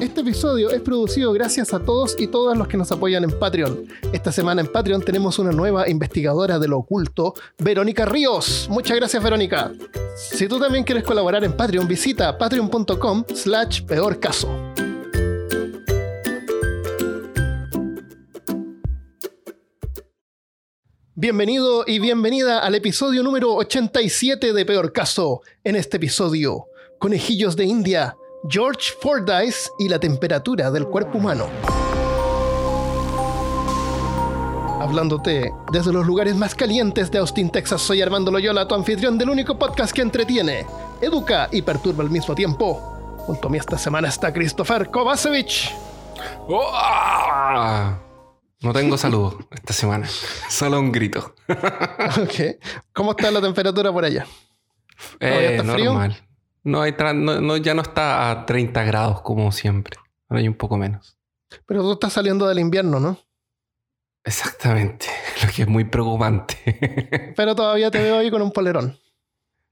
Este episodio es producido gracias a todos y todas los que nos apoyan en Patreon. Esta semana en Patreon tenemos una nueva investigadora de lo oculto, Verónica Ríos. Muchas gracias, Verónica. Si tú también quieres colaborar en Patreon, visita patreon.com slash peor caso. Bienvenido y bienvenida al episodio número 87 de Peor Caso. En este episodio, conejillos de India, George Fordyce y la temperatura del cuerpo humano. Hablándote desde los lugares más calientes de Austin, Texas, soy Armando Loyola, tu anfitrión del único podcast que entretiene, educa y perturba al mismo tiempo. Junto a mí esta semana está Christopher Kovacevic. ¡Oh! No tengo saludo esta semana, solo un grito. ok. ¿Cómo está la temperatura por allá? Eh, está normal. No, hay no, ya no está a 30 grados como siempre. Ahora hay un poco menos. Pero tú estás saliendo del invierno, ¿no? Exactamente, lo que es muy preocupante. Pero todavía te veo ahí con un polerón.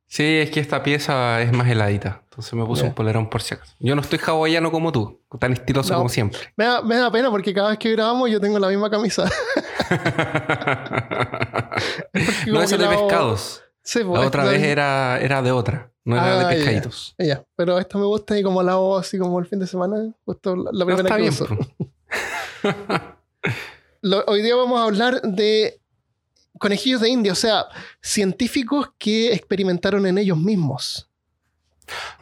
Sí, es que esta pieza es más heladita. Entonces me puse un polerón por si acaso. Yo no estoy hawaiano como tú, tan estiloso como siempre. Me da, pena porque cada vez que grabamos yo tengo la misma camisa. no, es de pescados. Sí, pues, la otra vez era, era de otra, no era de ah, pescaditos. Ya, Pero esta me gusta y como la hago así como el fin de semana, justo la primera que uso. hoy día vamos a hablar de conejillos de India, o sea, científicos que experimentaron en ellos mismos.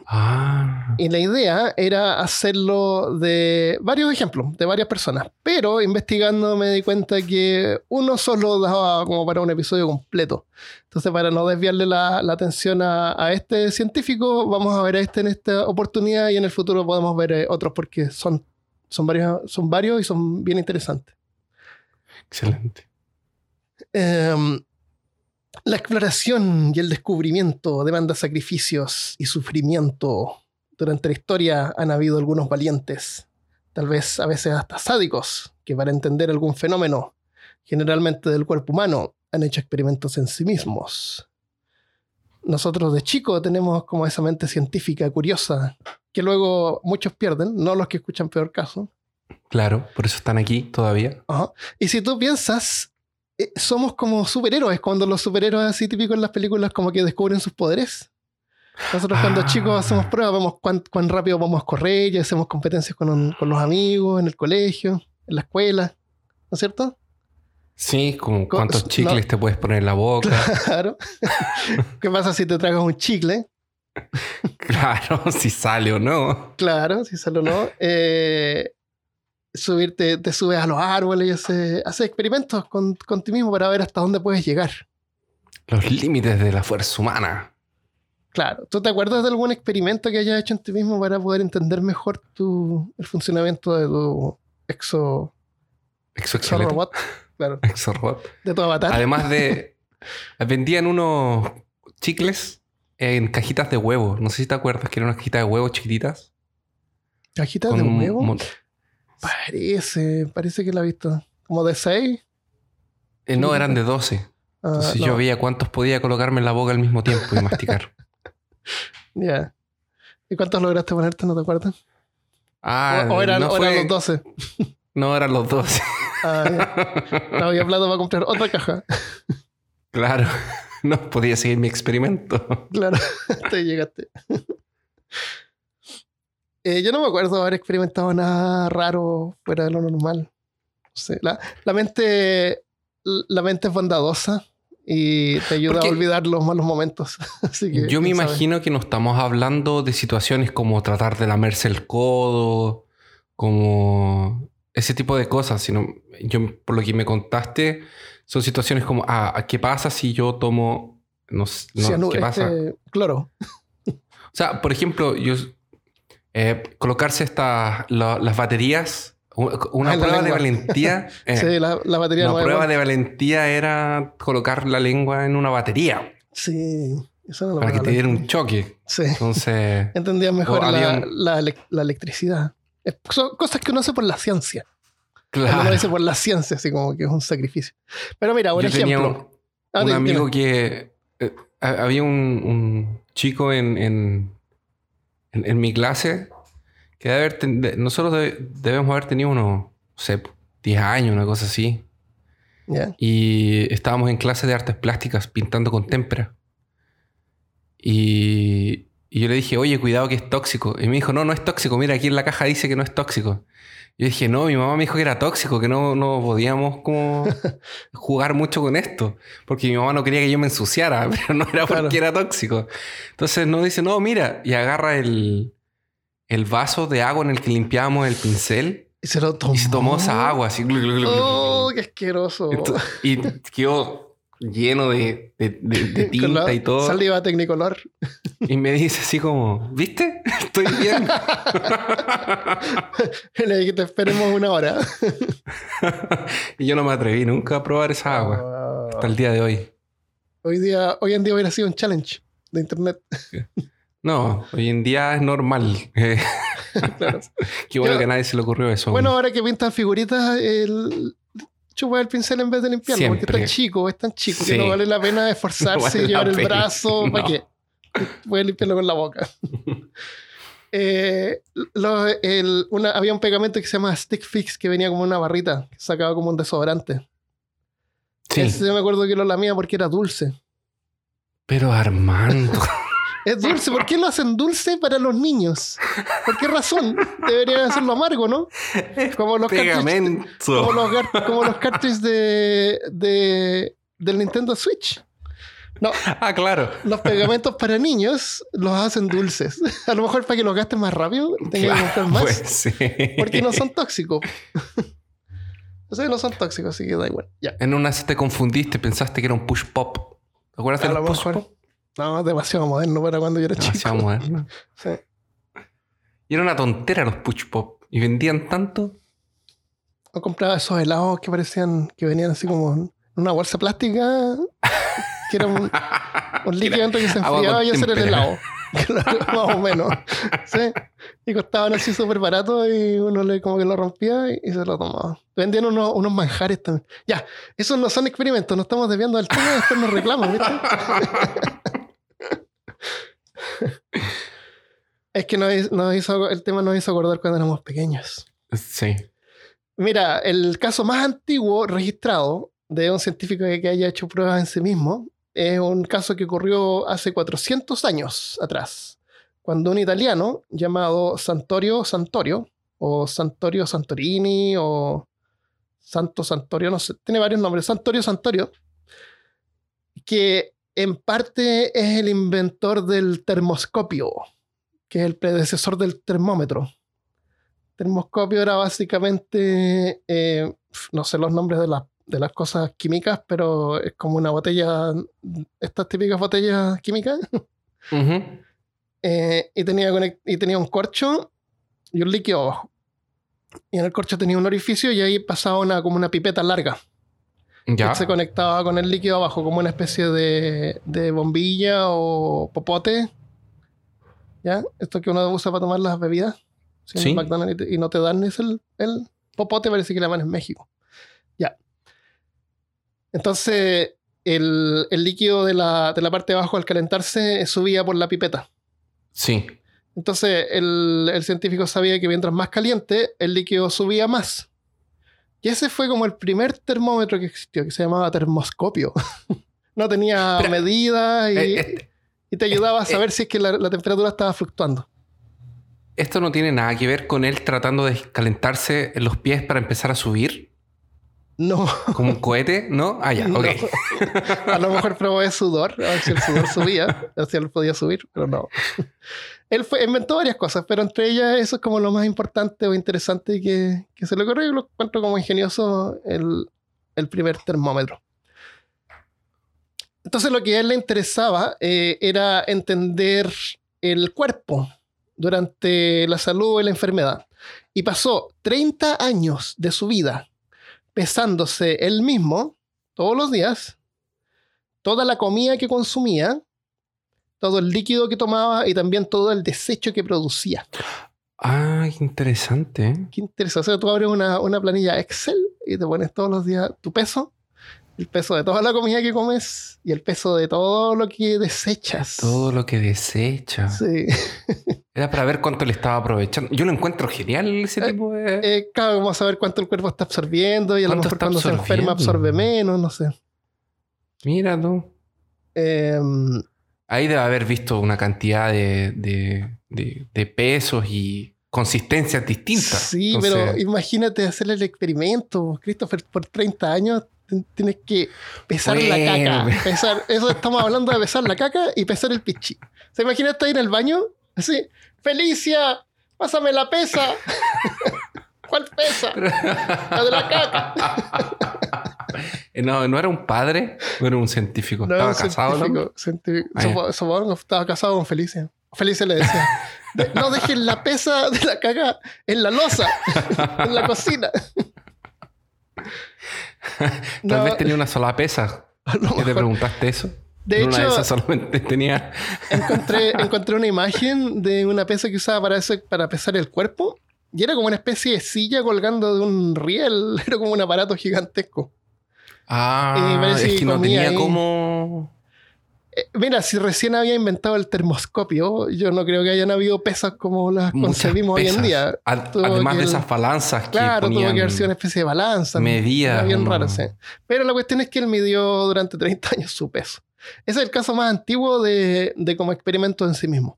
Ah. Y la idea era hacerlo de varios ejemplos, de varias personas. Pero investigando me di cuenta que uno solo daba como para un episodio completo. Entonces, para no desviarle la, atención a, este científico, vamos a ver a este en esta oportunidad y en el futuro podemos ver eh, otros porque son, son, varios, son varios y son bien interesantes. Excelente. Em, la exploración y el descubrimiento demanda sacrificios y sufrimiento. Durante la historia han habido algunos valientes, tal vez a veces hasta sádicos, que para entender algún fenómeno, generalmente del cuerpo humano, han hecho experimentos en sí mismos. Nosotros de chico tenemos como esa mente científica curiosa, que luego muchos pierden, no los que escuchan peor caso. Claro, por eso están aquí todavía. Y si tú piensas, somos como superhéroes, cuando los superhéroes así típicos en las películas como que descubren sus poderes. Nosotros cuando ah. chicos hacemos pruebas, vemos cuán, cuán, rápido vamos a correr y hacemos competencias con, con, los amigos, en el colegio, en la escuela, ¿no es cierto? Sí, como cuántos chicles te puedes poner en la boca. Claro. ¿Qué pasa si te tragas un chicle? Claro, si sale o no. Claro, si sale o no. Eh, subirte, te subes a los árboles y haces, experimentos con, con ti mismo para ver hasta dónde puedes llegar. Los límites de la fuerza humana. Claro. ¿Tú te acuerdas de algún experimento que hayas hecho en ti mismo para poder entender mejor tu, el funcionamiento de tu exo... Exo, robot? Claro. Exo robot. De tu avatar. Además de... vendían unos chicles en cajitas de huevo. No sé si te acuerdas que eran unas cajitas de huevo chiquititas. ¿Cajitas de huevo? Parece, parece que la he visto. ¿Como de 6? Eh, no, eran de 12. Ah, Entonces yo veía cuántos podía colocarme en la boca al mismo tiempo y masticar. Ya. ¿Y cuántos lograste ponerte? ¿No te acuerdas? Ah, o, eran, los 12. No, eran los 12. Ah, No había plata para comprar otra caja. Claro. No podía seguir mi experimento. Claro, te llegaste. Eh, yo no me acuerdo haber experimentado nada raro fuera de lo normal. la, la, mente, la mente es bondadosa y te ayuda a olvidar los malos momentos. yo me imagino que no estamos hablando de situaciones como tratar de lamerse el codo, como ese tipo de cosas, sino yo por lo que me contaste son situaciones como, ah, ¿qué pasa si yo tomo, no, no ¿qué pasa? Este, cloro. O sea, por ejemplo, yo eh, colocarse estas las baterías. Una ah, prueba de valentía. Eh, sí, la, batería Una prueba de valentía era colocar la lengua en una batería. Sí. Eso para que te diera un choque. Sí. Entonces. Entendía mejor la, la, electricidad. son cosas que uno hace por la ciencia. Claro. Uno lo dice por la ciencia, así como que es un sacrificio. Pero mira, por ejemplo. Tenía un, ah, amigo que. Eh, había un, un chico en, en en, mi clase Que debe haber nosotros debemos haber tenido unos, no sé, 10 años, una cosa así. Y estábamos en clase de artes plásticas pintando con témpera. Y, y, yo le dije, oye, cuidado que es tóxico. Y me dijo, no, no es tóxico. Mira, aquí en la caja dice que no es tóxico. Yo dije, no, mi mamá me dijo que era tóxico, que no, no podíamos como jugar mucho con esto, porque mi mamá no quería que yo me ensuciara, pero no era porque era tóxico. Entonces nos dice, no, mira, y agarra el, el vaso de agua en el que limpiábamos el pincel. Y se lo tomó. Y se tomó esa agua así. ¡Oh, qué asqueroso! y quedó lleno de, de, tinta y todo. Saliva tecnicolor. Y me dice así como, ¿viste? Estoy bien. Le dije, te esperemos una hora. y yo no me atreví nunca a probar esa agua. Hasta el día de hoy. Hoy, día, hoy en día hubiera sido un challenge de internet. No, hoy en día es normal. Qué bueno que a nadie se le ocurrió eso. Bueno, ahora que pintan figuritas, el, chupar el pincel en vez de limpiarlo, porque es tan chico, es tan chico que no vale la pena esforzarse y llevar el brazo. ¿Para qué? Puedes limpiarlo con la boca. Eh, había un pegamento que se llama Stick Fix que venía como una barrita, que sacaba como un desodorante. Sí. Ese yo me acuerdo que lo lamía porque era dulce. Pero Armando. Es dulce. ¿Por qué lo hacen dulce para los niños? ¿Por qué razón? Deberían hacerlo amargo, ¿no? Como los cartridges, como los, como los cartridges de, de, del Nintendo Switch. No. Ah, claro. Los pegamentos para niños los hacen dulces. A lo mejor para que los gastes más rápido y tengan que comprar más. Pues, sí. Porque no son tóxicos. o sea, no son tóxicos, así que da igual. Ya. En una vez te confundiste, pensaste que era un push pop. ¿Te acuerdas del push pop? No, demasiado moderno para cuando yo era demasiado chico. Demasiado moderno. sí. Y era una tontera los push pop. Y vendían tanto. O compraba esos helados que parecían que venían así como en una bolsa plástica. Que era un, líquido dentro que se enfriaba y era el helado. más o menos. ¿sí? Y costaban así súper barato y uno le como que lo rompía y, se lo tomaba. Vendían unos, unos, manjares también. Ya, esos no son experimentos, no estamos desviando del tema, después nos reclaman, ¿viste? es que nos, hizo, el tema nos hizo acordar cuando éramos pequeños. Sí. Mira, el caso más antiguo registrado de un científico que haya hecho pruebas en sí mismo es un caso que ocurrió hace 400 años atrás, cuando un italiano llamado Santorio Santorio, o Santorio Santorini, o Santo Santorio, no sé, tiene varios nombres, Santorio Santorio, que en parte es el inventor del termoscopio, que es el predecesor del termómetro. Termoscopio era básicamente, eh, no sé los nombres de, de, las cosas químicas, pero es como una botella, estas típicas botellas químicas. Eh, y, tenía y tenía un corcho y un líquido abajo. Y en el corcho tenía un orificio y ahí pasaba una, como una pipeta larga. Ya. Se conectaba con el líquido abajo como una especie de, de bombilla o popote. ¿Ya? Esto que uno usa para tomar las bebidas. ¿Sí? y, no te dan es el, el popote, parece que le llaman en México. Ya. Entonces, el, el líquido de la, de la, parte de abajo al calentarse subía por la pipeta. Sí. Entonces, el, el científico sabía que mientras más caliente, el líquido subía más. Y ese fue como el primer termómetro que existió, que se llamaba termoscopio. no tenía medidas eh, este, y, te ayudaba a eh, saber si es que la, temperatura estaba fluctuando. ¿Esto no tiene nada que ver con él tratando de calentarse en los pies para empezar a subir? No. ¿Como un cohete? ¿No? Ah, ya, ok. A lo mejor probó el sudor, a ver si el sudor subía, a ver si él podía subir, pero no él fue, inventó varias cosas, pero entre ellas eso es como lo más importante o interesante que, se le ocurrió y lo encuentro como ingenioso el, el, primer termómetro. Entonces lo que a él le interesaba eh, era entender el cuerpo durante la salud y la enfermedad. Y pasó 30 años de su vida pesándose él mismo todos los días, toda la comida que consumía, todo el líquido que tomaba y también todo el desecho que producía. Ah, qué interesante. Qué interesante. O sea, tú abres una, una, planilla Excel y te pones todos los días tu peso El peso de toda la comida que comes y el peso de todo lo que desechas. Todo lo que desechas. Sí. Era para ver cuánto le estaba aprovechando. Yo lo encuentro genial ese Eh, tipo de. Eh, claro, vamos a ver cuánto el cuerpo está absorbiendo y a lo ¿Cuánto mejor cuando se enferma absorbe menos, no sé. Mira tú. Em, Ahí debe haber visto una cantidad de, de, de- de pesos y consistencias distintas. sí, Entonces, pero imagínate hacer el experimento, Christopher, por 30 años tienes que pesar la caca. Pesar, eso estamos hablando de pesar la caca y pesar el pichi. ¿Se imagina estar ahí en el baño? Así, Felicia, pásame la pesa. ¿Cuál pesa? La de la caca. Eh, no, no era un padre, no era un científico. No, Estaba un casado, ¿no? científico, científico. Ah, Supongo estaba casado con Felicia. Felicia le decía, "De- no dejen la pesa de la caca en la losa, en la cocina. Tal No, vez tenía una sola pesa. ¿Qué te preguntaste eso? De En una de hecho- esas solamente tenía. encontré, encontré una imagen de una pesa que usaba para, para pesar el cuerpo y era como una especie de silla colgando de un riel, era como un aparato gigantesco. Ah, parece es que no tenía ahí. como. Eh, mira, si recién había inventado el termoscopio, yo no creo que hayan habido pesas como las muchas concebimos hoy en pesas. día. Ad- Tuvo además que de esas balanzas Claro, que tuvo ponían que haber sido una especie de balanza. Era bien raro, sí. Pero la cuestión es que él midió durante 30 años su peso. Ese es el caso más antiguo de, de como experimento en sí mismo.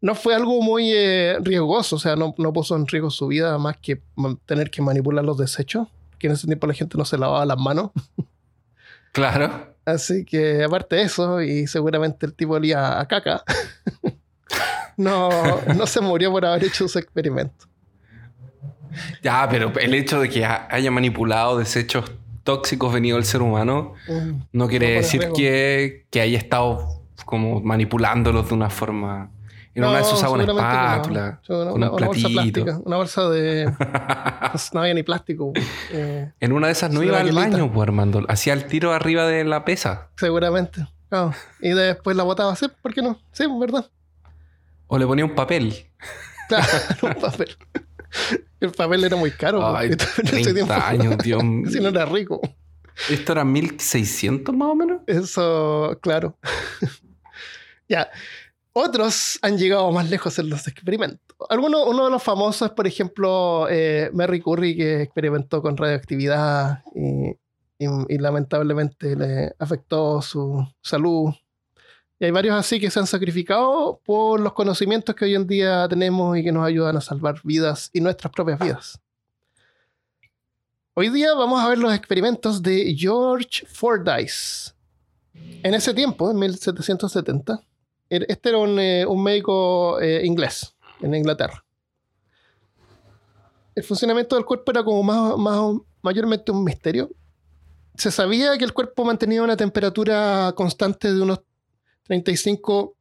No fue algo muy eh, riesgoso, o sea, no, no puso en riesgo su vida más que tener que manipular los desechos, que en ese tiempo la gente no se lavaba las manos. Claro. Así que aparte de eso, y seguramente el tipo olía a caca, no, no se murió por haber hecho su experimento. Ya, pero el hecho de que ha- haya manipulado desechos tóxicos venidos del ser humano Mm. no quiere No decir que, que haya estado como manipulándolos de una forma. En una No, vez se usaba una no. espátula, Yo, Una, un una bolsa plástica, una bolsa de... no había ni plástico. eh, En una de esas no Sí, iba al baño, pues, Armando. Hacía el tiro arriba de la pesa. seguramente. claro. Y después la botaba así, ¿por qué no? Sí, verdad. O le ponía un papel. Claro, un papel. El papel era muy caro. Ay, en ese 30 tiempo años, Dios casi no mío. era rico. Esto era 1600 más o menos. Eso, claro. ya. Otros han llegado más lejos en los experimentos. Algunos, uno de los famosos es, por ejemplo, eh, Mary Curry, que experimentó con radioactividad y, y- lamentablemente le afectó su salud. Y hay varios así que se han sacrificado por los conocimientos que hoy en día tenemos y que nos ayudan a salvar vidas y nuestras propias vidas. Hoy día vamos a ver los experimentos de George Fordyce. En ese tiempo, en 1770, er- este era un, eh, médico eh, inglés en Inglaterra. El funcionamiento del cuerpo era como más, mayormente un misterio. Se sabía que el cuerpo mantenía una temperatura constante de unos 35,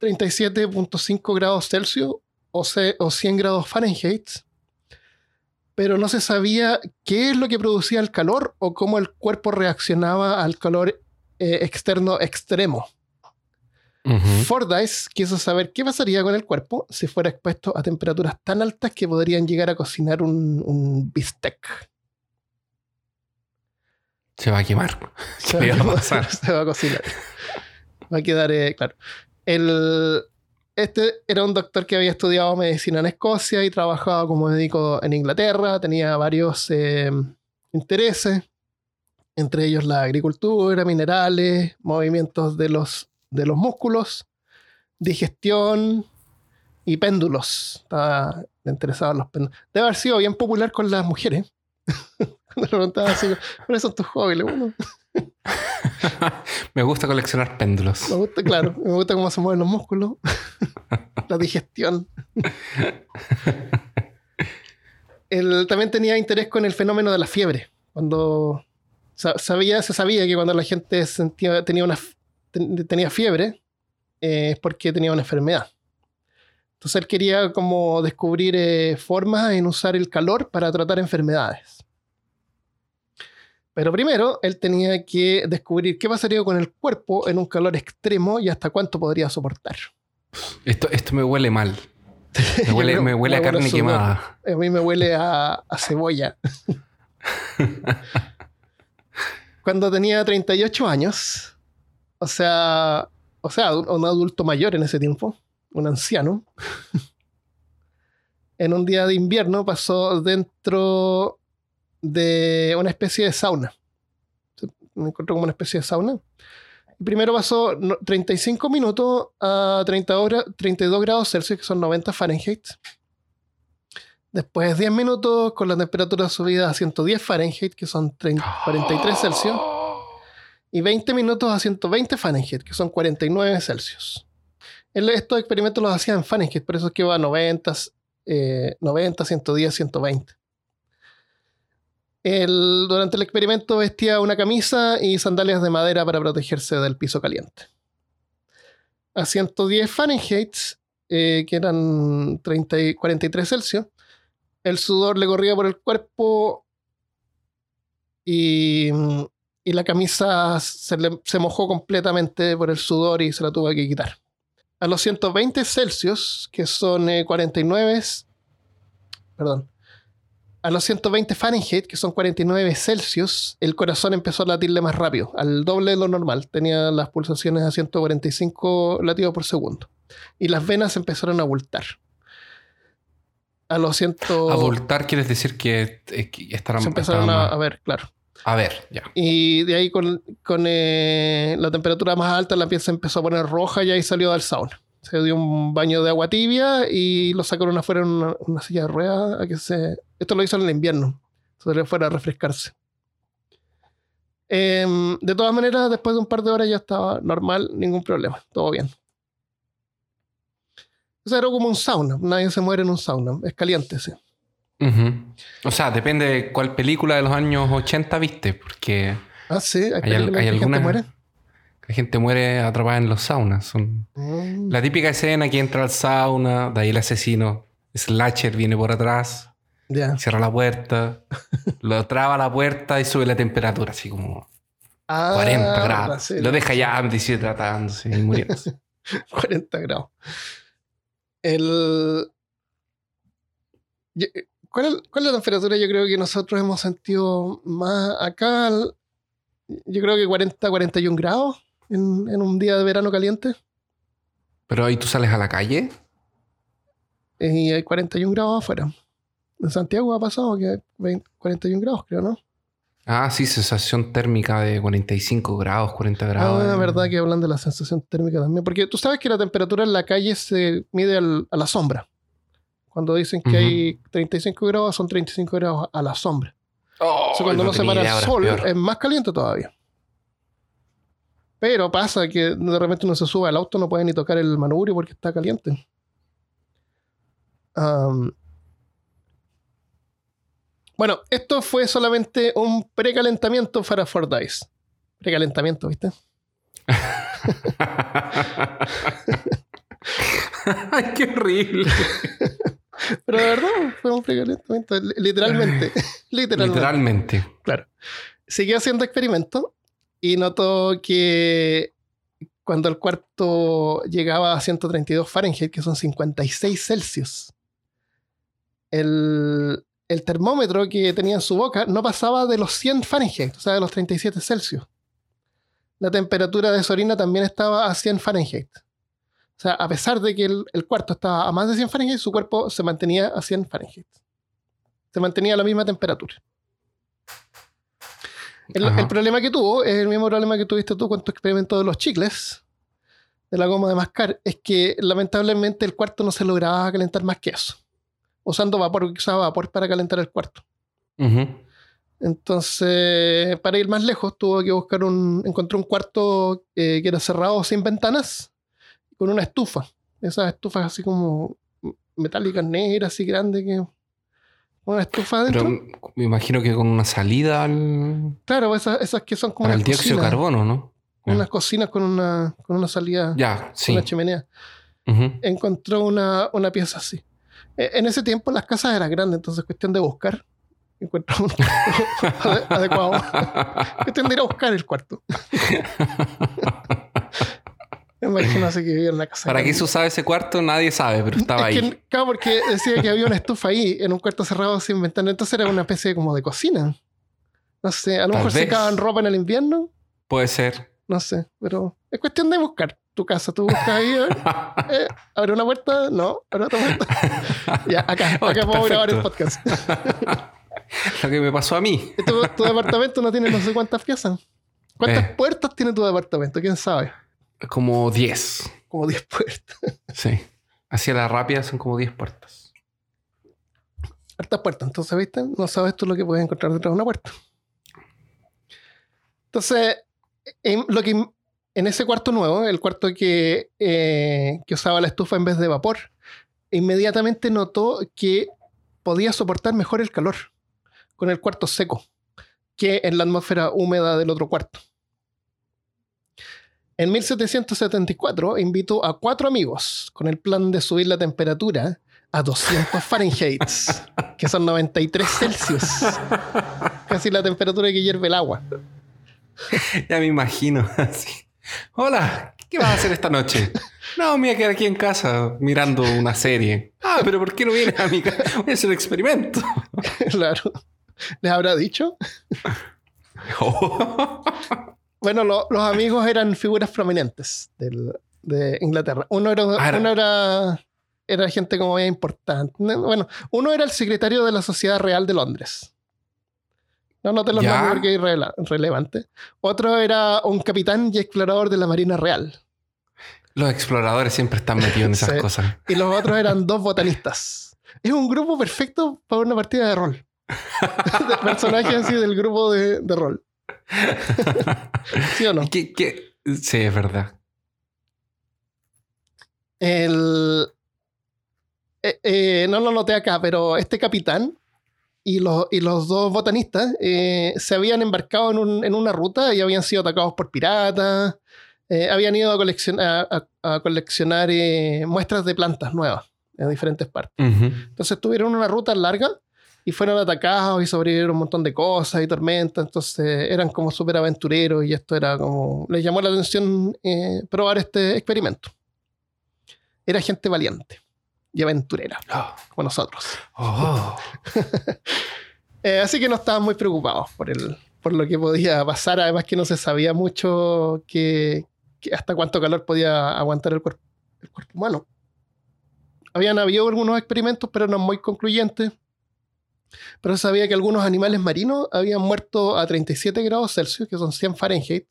37.5 grados Celsius o, ce- o 100 grados Fahrenheit, pero no se sabía qué es lo que producía el calor o cómo el cuerpo reaccionaba al calor eh, externo extremo. Fordyce quiso saber qué pasaría con el cuerpo si fuera expuesto a temperaturas tan altas que podrían llegar a cocinar un, un bistec. Se va a quemar. Se ¿Qué va, va a pasar? se va a cocinar. Va a quedar, eh, claro. El, este era un doctor que había estudiado medicina en Escocia y trabajaba como médico en Inglaterra. Tenía varios eh, intereses, entre ellos la agricultura, minerales, movimientos de los, de los músculos, digestión y péndulos. Estaba interesado en los péndulos. Debe haber sido bien popular con las mujeres. Cuando le preguntaba así, ¿cuáles son tus hobbies? "Bueno, Me gusta coleccionar péndulos. Me gusta, claro, me gusta cómo se mueven los músculos, la digestión. Él también tenía interés con el fenómeno de la fiebre. Cuando sa- sabía, se sabía que cuando la gente sentía, tenía, una, ten- tenía fiebre, eh, es porque tenía una enfermedad. Entonces él quería como descubrir eh, formas en usar el calor para tratar enfermedades. Pero primero, él tenía que descubrir qué pasaría con el cuerpo en un calor extremo y hasta cuánto podría soportar. Esto, esto me huele mal. Me huele, me huele a me carne quemada. A mí me huele a, a cebolla. cuando tenía 38 años, o sea, o sea, un adulto mayor en ese tiempo, un anciano, en un día de invierno pasó dentro de una especie de sauna. Me encontró como una especie de sauna. Primero pasó 35 minutos a 30 horas, 32 grados Celsius, que son 90 Fahrenheit. Después 10 minutos con la temperatura subida a 110 Fahrenheit, que son 43 Celsius. Y 20 minutos a 120 Fahrenheit, que son 49 Celsius. estos experimentos los hacía en Fahrenheit, por eso es que va a 90, 90 110, 120 durante el experimento vestía una camisa y sandalias de madera para protegerse del piso caliente. A 110 Fahrenheit, eh, que eran 30 y 43 Celsius, el sudor le corría por el cuerpo y, la camisa se, se, mojó completamente por el sudor y se la tuvo que quitar. A los 120 Celsius, que son 49, eh, perdón, a los 120 Fahrenheit, que son 49 Celsius, el corazón empezó a latirle más rápido, al doble de lo normal. Tenía las pulsaciones a 145 latidos por segundo. Y las venas empezaron a abultar. A los 100... Abultar quiere decir que, eh, estarán... Se empezaron a, ver, claro. A ver, ya. Y de ahí con, eh, la temperatura más alta la piel se empezó a poner roja y ahí salió del sauna se dio un baño de agua tibia y lo sacaron afuera en una, silla de ruedas a que se... Esto lo hizo en el invierno, se fuera a refrescarse. Em, de todas maneras, después de un par de horas ya estaba normal, ningún problema, todo bien. Eso era como un sauna, nadie se muere en un sauna, es caliente, sí. O sea, depende de cuál película de los años 80 viste, porque... Ah, sí, hay, hay, algunas... La gente muere atrapada en los saunas. Son mm. La típica escena que entra al sauna, de ahí el asesino, slasher, viene por atrás, cierra la puerta, lo traba la puerta y sube la temperatura, así como 40 ah, grados. Lo deja ya tratándose y muriéndose. 40 grados. El... ¿Cuál es, ¿Cuál es la temperatura? Yo creo que nosotros hemos sentido más acá. Yo creo que 40, 41 grados en, un día de verano caliente. ¿Pero ahí tú sales a la calle? Y hay 41 grados afuera. En Santiago ha pasado que hay 41 grados, creo, ¿no? Ah, sí, sensación térmica de 45 grados, 40 grados. Ah, es verdad que hablan de la sensación térmica también. Porque tú sabes que la temperatura en la calle se mide a la sombra. Cuando dicen que hay 35 grados, son 35 grados a la sombra. Oh, cuando no se para el sol, es más caliente todavía. Pero pasa que de repente uno se sube al auto, no puede ni tocar el manubrio porque está caliente. bueno, esto fue solamente un precalentamiento para Ford Dice. Precalentamiento, ¿viste? Ay, qué horrible. Pero de verdad, fue un precalentamiento. Literalmente. literalmente. Literalmente. Claro. Siguió haciendo experimentos y notó que cuando el cuarto llegaba a 132 Fahrenheit, que son 56 Celsius, el, termómetro que tenía en su boca no pasaba de los 100 Fahrenheit, o sea, de los 37 Celsius. La temperatura de su orina también estaba a 100 Fahrenheit. O sea, a pesar de que el, el, cuarto estaba a más de 100 Fahrenheit, su cuerpo se mantenía a 100 Fahrenheit. Se mantenía a la misma temperatura. El, problema que tuvo es el mismo problema que tuviste tú con tu experimento de los chicles, de la goma de mascar, es que lamentablemente el cuarto no se lograba calentar más que eso. Usando vapor, usaba vapor para calentar el cuarto. Entonces, para ir más lejos, tuvo que buscar un. Encontró un cuarto eh, que era cerrado sin ventanas, con una estufa. Esas estufas así como metálicas negras, así grandes que una estufa adentro. me imagino que con una salida al. Claro, esas, esas que son como. Para el dióxido de carbono, ¿no? Unas cocinas con una, con una salida. Ya, sí. Una chimenea. Encontró una, una, pieza así. E, en ese tiempo las casas eran grandes, entonces cuestión de buscar. Encuentra uno adecuado. cuestión de ir a buscar el cuarto. Imagínate que vivía en la casa. ¿Para qué se usaba ese cuarto? Nadie sabe, pero estaba ahí. claro, porque decía que había una estufa ahí, en un cuarto cerrado sin ventana. Entonces era una especie como de cocina. No sé, a lo mejor se secaban ropa en el invierno. Puede ser. No sé, pero es cuestión de buscar tu casa. Tú buscas ahí, eh, abre una puerta, no, abre otra puerta. ya, acá, oh, acá puedo grabar el podcast. Lo que me pasó a mí. Tu, departamento no tiene no sé cuántas piezas. ¿Cuántas eh. puertas tiene tu departamento? ¿Quién sabe? Como 10. Como 10 puertas. Sí. Hacia la rápida son como 10 puertas. Hartas puertas. Entonces, ¿viste? No sabes tú lo que puedes encontrar detrás de una puerta. Entonces, en, lo que, en ese cuarto nuevo, el cuarto que, eh, que usaba la estufa en vez de vapor, inmediatamente notó que podía soportar mejor el calor con el cuarto seco que en la atmósfera húmeda del otro cuarto. En 1774 invitó a cuatro amigos con el plan de subir la temperatura a 200 Fahrenheit, que son 93 Celsius. Casi la temperatura que hierve el agua. Ya me imagino. Hola, ¿qué vas a hacer esta noche? No, me voy a quedar aquí en casa mirando una serie. Ah, pero ¿por qué no vienes a mi casa? Voy a hacer un experimento. Claro. ¿Les habrá dicho? bueno, los amigos eran figuras prominentes de Inglaterra. Uno era, ah, era, gente como muy importante. Bueno, uno era el secretario de la Sociedad Real de Londres. No, no te lo nombres porque es relevante. Otro era un capitán y explorador de la Marina Real. Los exploradores siempre están metidos en esas cosas. Y los otros eran dos botanistas. Es un grupo perfecto para una partida de rol. de personajes así del grupo de, rol. ¿Sí o no? Sí, es verdad. El, eh, eh, no lo noté acá, pero este capitán y los, y los dos botanistas eh, se habían embarcado en, una ruta y habían sido atacados por piratas. habían ido a, coleccionar, a, coleccionar muestras de plantas nuevas en diferentes partes. Entonces tuvieron una ruta larga y fueron atacados y sobrevivieron un montón de cosas y tormentas, entonces eran como súper aventureros y esto era como, les llamó la atención eh, probar este experimento. Era gente valiente y aventurera, ah. como nosotros. Oh. Eh, así que no estaban muy preocupados por, el, por lo que podía pasar, además que no se sabía mucho que, hasta cuánto calor podía aguantar el cuerpo, el cuerpo humano. Habían habido algunos experimentos, pero no muy concluyentes pero sabía que algunos animales marinos habían muerto a 37 grados Celsius, que son 100 Fahrenheit,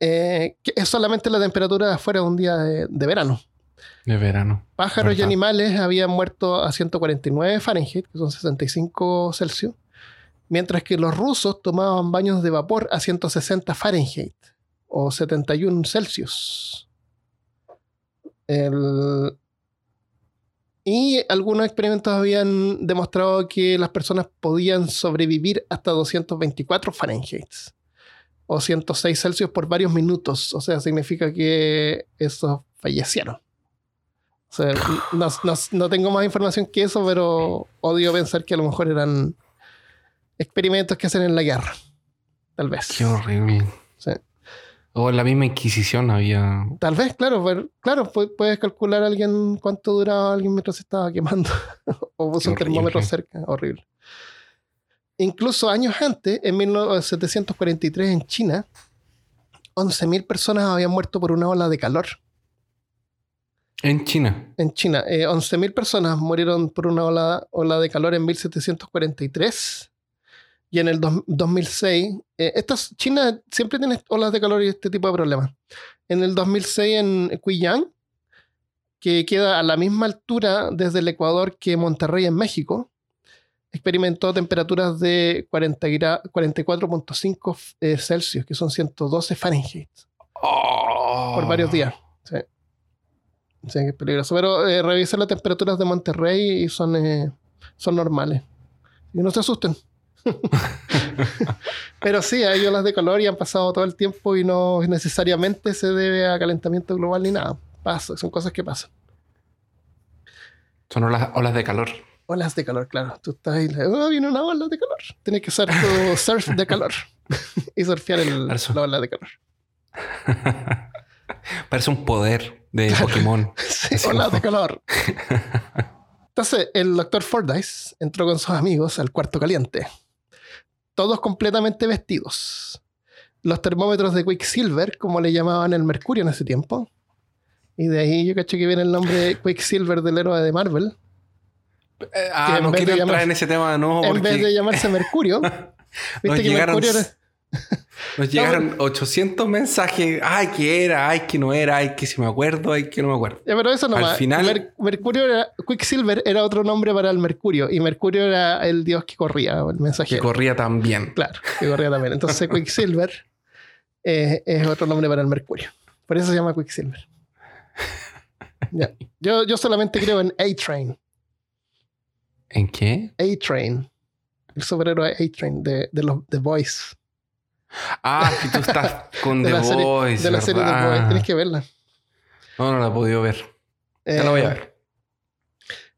eh, que es solamente la temperatura de afuera de un día de, verano. De verano. Pájaros y animales habían muerto a 149 Fahrenheit, que son 65 Celsius, mientras que los rusos tomaban baños de vapor a 160 Fahrenheit o 71 Celsius. El, y algunos experimentos habían demostrado que las personas podían sobrevivir hasta 224 Fahrenheit o 106 Celsius por varios minutos. O sea, significa que esos fallecieron. O sea, no, tengo más información que eso, pero odio pensar que a lo mejor eran experimentos que hacen en la guerra. Tal vez. Qué horrible. Sí. O la misma Inquisición había. Tal vez, claro, pero, claro, puedes calcular a alguien cuánto duraba alguien mientras se estaba quemando. o puso un termómetro cerca. Horrible. Incluso años antes, en 1743 en China, 11.000 personas habían muerto por una ola de calor. En China. En China. 11.000 eh, personas murieron por una ola, ola de calor en 1743 y en el 2006, eh, China siempre tiene olas de calor y este tipo de problemas. En el 2006 en Guiyang, que queda a la misma altura desde el Ecuador que Monterrey en México, experimentó temperaturas de 44.5 eh, Celsius, que son 112 Fahrenheit, por varios días. Sí. sí es peligroso. Pero eh, las temperaturas de Monterrey y son, eh, son normales. Y no se asusten. Pero sí, hay olas de calor y han pasado todo el tiempo y no necesariamente se debe a calentamiento global ni nada. Pasa, son cosas que pasan. Son olas, olas de calor. Olas de calor, claro. Tú estás ahí, oh, viene una ola de calor. Tienes que hacer tu surf de calor y surfear el, la ola de calor. Parece un poder de Pokémon. sí, olas de calor. Entonces, el doctor Fordyce entró con sus amigos al cuarto caliente todos completamente vestidos. Los termómetros de Quicksilver, como le llamaban el mercurio en ese tiempo. Y de ahí yo cacho que viene el nombre de Quicksilver del héroe de Marvel. Eh, ah, no quiero entrar en ese tema de nuevo. En vez de llamarse Mercurio. ¿Viste que Mercurio era... Nos llegaron 800 mensajes. Ay, que era, ay, que no era, ay, que si me acuerdo, ay, que no me acuerdo. pero eso no Al final. Mercurio era. Quicksilver era otro nombre para el Mercurio. Y Mercurio era el dios que corría, el mensajero. Que corría también. Claro, que corría también. Entonces, Quicksilver eh, es otro nombre para el Mercurio. Por eso se llama Quicksilver. Yo, yo solamente creo en A-Train. ¿En qué? A-Train. El superhéroe A-Train de, de los The Boys. Ah, que tú estás con The Boys. De la serie The Boys. Tienes que verla. No, no la he podido ver. ya la voy a eh, ver.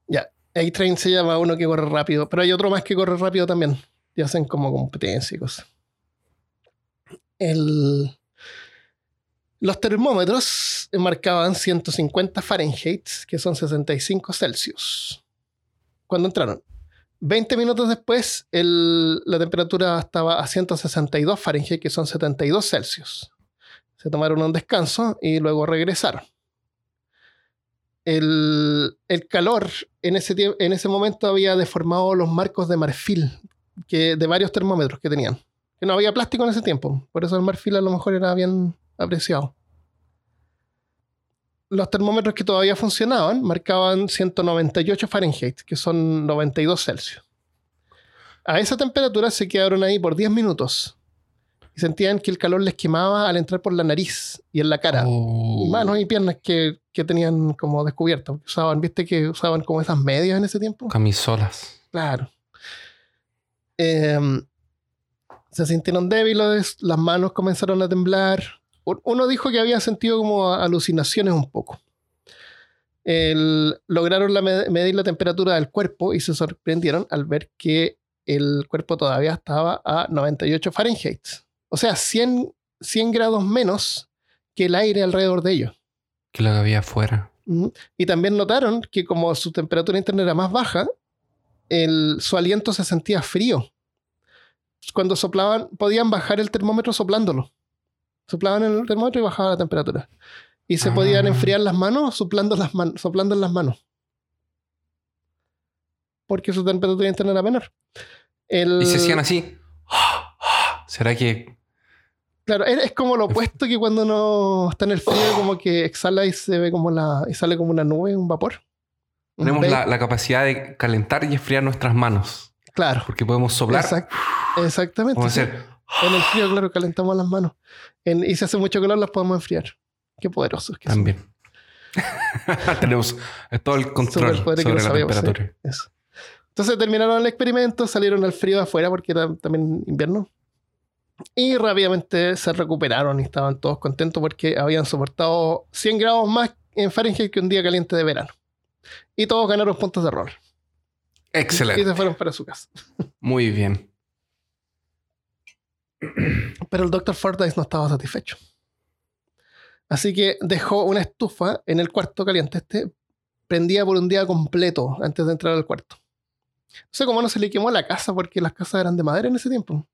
Ya. A-Train se llama uno que corre rápido. Pero hay otro más que corre rápido también. Y hacen como competencia y cosas. El. Los termómetros marcaban 150 Fahrenheit, que son 65 Celsius. Cuando entraron. 20 minutos después, la temperatura estaba a 162 Fahrenheit, que son 72 Celsius. Se tomaron un descanso y luego regresaron. El, calor en ese, en ese momento había deformado los marcos de marfil de varios termómetros que tenían. Que no había plástico en ese tiempo, por eso el marfil a lo mejor era bien apreciado. Los termómetros que todavía funcionaban marcaban 198 Fahrenheit, que son 92 Celsius. A esa temperatura se quedaron ahí por 10 minutos y sentían que el calor les quemaba al entrar por la nariz y en la cara. Oh. Manos y piernas que, tenían como descubiertas. Usaban, ¿viste que usaban como esas medias en ese tiempo? Camisolas. Claro. Em, se sintieron débiles, las manos comenzaron a temblar. Uno dijo que había sentido como alucinaciones un poco. lograron medir la temperatura del cuerpo y se sorprendieron al ver que el cuerpo todavía estaba a 98 Fahrenheit. O sea, 100, 100 grados menos que el aire alrededor de ellos. Que lo que había afuera. Y también notaron que como su temperatura interna era más baja, su aliento se sentía frío. Cuando soplaban, podían bajar el termómetro soplándolo. Soplaban el termómetro y bajaba la temperatura. Y se podían ah. enfriar las manos soplando, las soplando en las manos. Porque su temperatura interna era menor. Y se hacían así. ¿Será que Claro, es como lo opuesto que cuando uno está en el frío, como que exhala y se ve como la. y sale como una nube, un vapor. Tenemos la, capacidad de calentar y enfriar nuestras manos. Claro. Porque podemos soplar. exactamente. En el frío, claro, calentamos las manos. y si hace mucho calor, las podemos enfriar. Qué poderosos que También. Tenemos todo el control sobre la temperatura. Eso. Entonces terminaron el experimento, salieron al frío de afuera porque era también invierno. Y rápidamente se recuperaron y estaban todos contentos porque habían soportado 100 grados más en Fahrenheit que un día caliente de verano. Y todos ganaron puntos de rol. Excelente. Y se fueron para su casa. Muy bien. Pero el Dr. Fordyce no estaba satisfecho. Así que dejó una estufa en el cuarto caliente este, prendía por un día completo antes de entrar al cuarto. No sé cómo no se le quemó la casa porque las casas eran de madera en ese tiempo.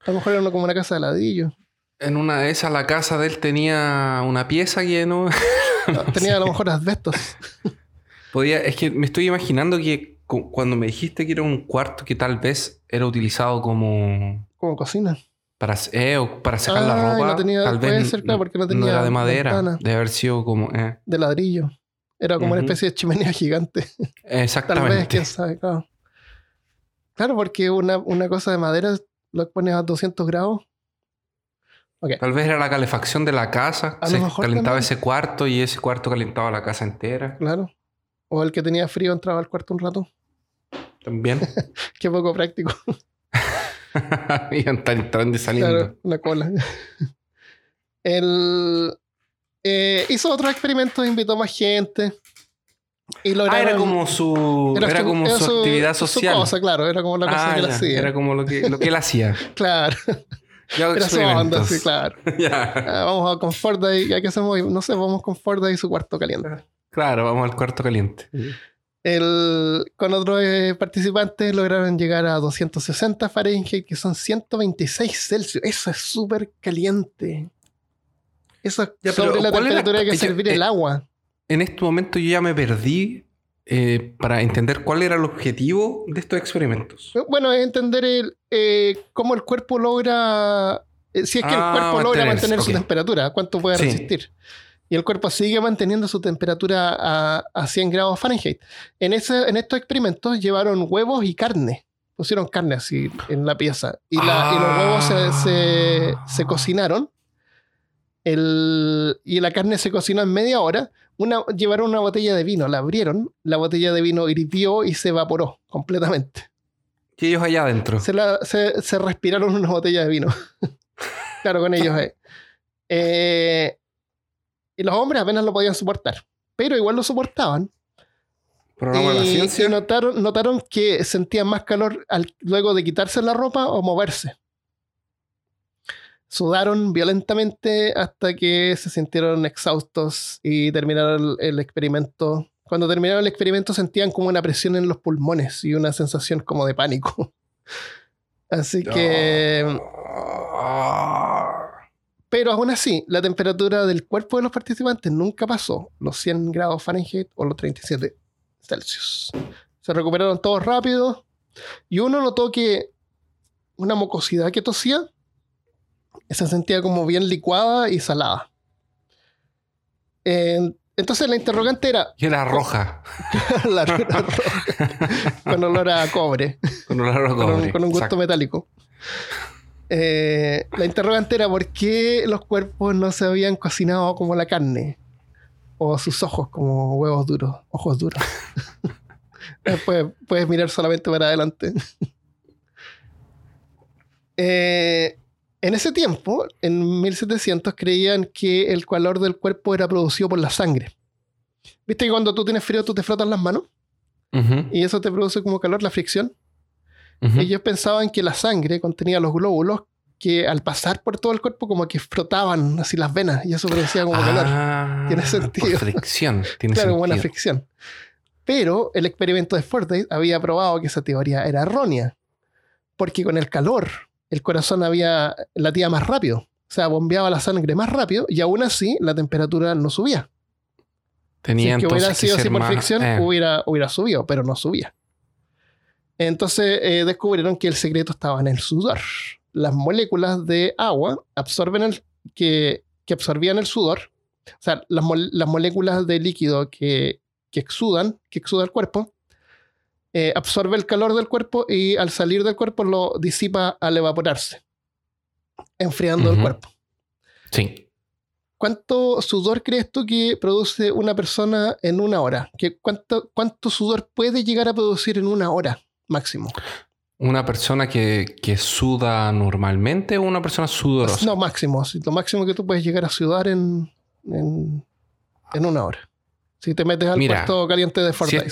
A lo mejor era como una casa de ladrillo. En una de esas, la casa de él tenía una pieza que no. tenía a lo mejor asbestos. Podía, es que me estoy imaginando que cuando me dijiste que era un cuarto que tal vez era utilizado como. Como cocina. Para, eh, para secar la ropa. No tenía, tal vez ser, claro, porque no tenía. era de madera. De haber sido como. Eh. De ladrillo. Era como una especie de chimenea gigante. Exactamente. Tal vez, quién sabe, claro. Claro, porque una, una cosa de madera lo pones a 200 grados. Tal vez era la calefacción de la casa. se calentaba ese cuarto y ese cuarto calentaba la casa entera. Claro. O el que tenía frío entraba al cuarto un rato. También. Qué poco práctico. y entrando y saliendo. Claro, una cola. El, eh, hizo otros experimentos, invitó más gente. Y ah, era como su, era, como su, actividad social. Su cosa, claro, era como la cosa ah, que él hacía. Era como lo que, lo que él hacía. claro. era su onda, sí, claro. Ah, vamos a Confort Day, ya que hacemos, no sé, vamos con Ford y su cuarto caliente. Claro, vamos al cuarto caliente. con otros eh, participantes lograron llegar a 260 Fahrenheit, que son 126 Celsius. Eso es súper caliente. Eso es sobre la temperatura que servir el agua. En este momento yo ya me perdí eh, para entender cuál era el objetivo de estos experimentos. Bueno, es entender el, eh, cómo el cuerpo logra, si es que el ah, cuerpo logra mantener su temperatura, cuánto puede resistir y el cuerpo sigue manteniendo su temperatura a, 100 grados Fahrenheit. En, ese, en estos experimentos llevaron huevos y carne. Pusieron carne así en la pieza. Y, la, y los huevos se, se, cocinaron. El, y la carne se cocinó en media hora. Una, llevaron una botella de vino, la abrieron, la botella de vino hirvió y se evaporó completamente. ¿Y ellos allá adentro? Se, se, se respiraron una botella de vino. claro, con ellos ahí. Eh, y los hombres apenas lo podían soportar. Pero igual lo soportaban. y, notaron, notaron que sentían más calor luego de quitarse la ropa o moverse. Sudaron violentamente hasta que se sintieron exhaustos y terminaron el, experimento. Cuando terminaron el experimento sentían como una presión en los pulmones y una sensación como de pánico. Así que... Ah. Pero aún así, la temperatura del cuerpo de los participantes nunca pasó los 100 grados Fahrenheit o los 37 Celsius. Se recuperaron todos rápido y uno notó que una mucosidad que tosía se sentía como bien licuada y salada. entonces la interrogante era... Y era roja. la era roja. con olor a cobre. Con olor a cobre. Con un, gusto metálico. Eh, la interrogante era por qué los cuerpos no se habían cocinado como la carne. O sus ojos como huevos duros, ojos duros. Después puedes mirar solamente para adelante. Eh, en ese tiempo, en 1700, creían que el calor del cuerpo era producido por la sangre. ¿Viste que cuando tú tienes frío tú te frotas las manos? Y eso te produce como calor, la fricción. Ellos pensaban que la sangre contenía los glóbulos que al pasar por todo el cuerpo como que frotaban así las venas y eso producía como calor. Ah, tiene sentido. fricción. Tiene claro, buena fricción. Pero el experimento de Fordyce había probado que esa teoría era errónea. Porque con el calor el corazón había latía más rápido. O sea, bombeaba la sangre más rápido y aún así la temperatura no subía. Tenía si que hubiera sido así por fricción, eh. hubiera, hubiera subido, pero no subía. Entonces eh, descubrieron que el secreto estaba en el sudor. Las moléculas de agua absorben el, que, que absorbían el sudor, o sea, las, moléculas de líquido que, que, exudan, que exuda el cuerpo, eh, absorbe el calor del cuerpo y al salir del cuerpo lo disipa al evaporarse, enfriando el cuerpo. Sí. ¿Cuánto sudor crees tú que produce una persona en una hora? ¿Qué, cuánto, ¿Cuánto sudor puede llegar a producir en una hora? Máximo. ¿Una persona que, suda normalmente o una persona sudorosa? No, máximo. Lo máximo que tú puedes llegar a sudar en, en, una hora. Si te metes al puerto caliente de Fortnite.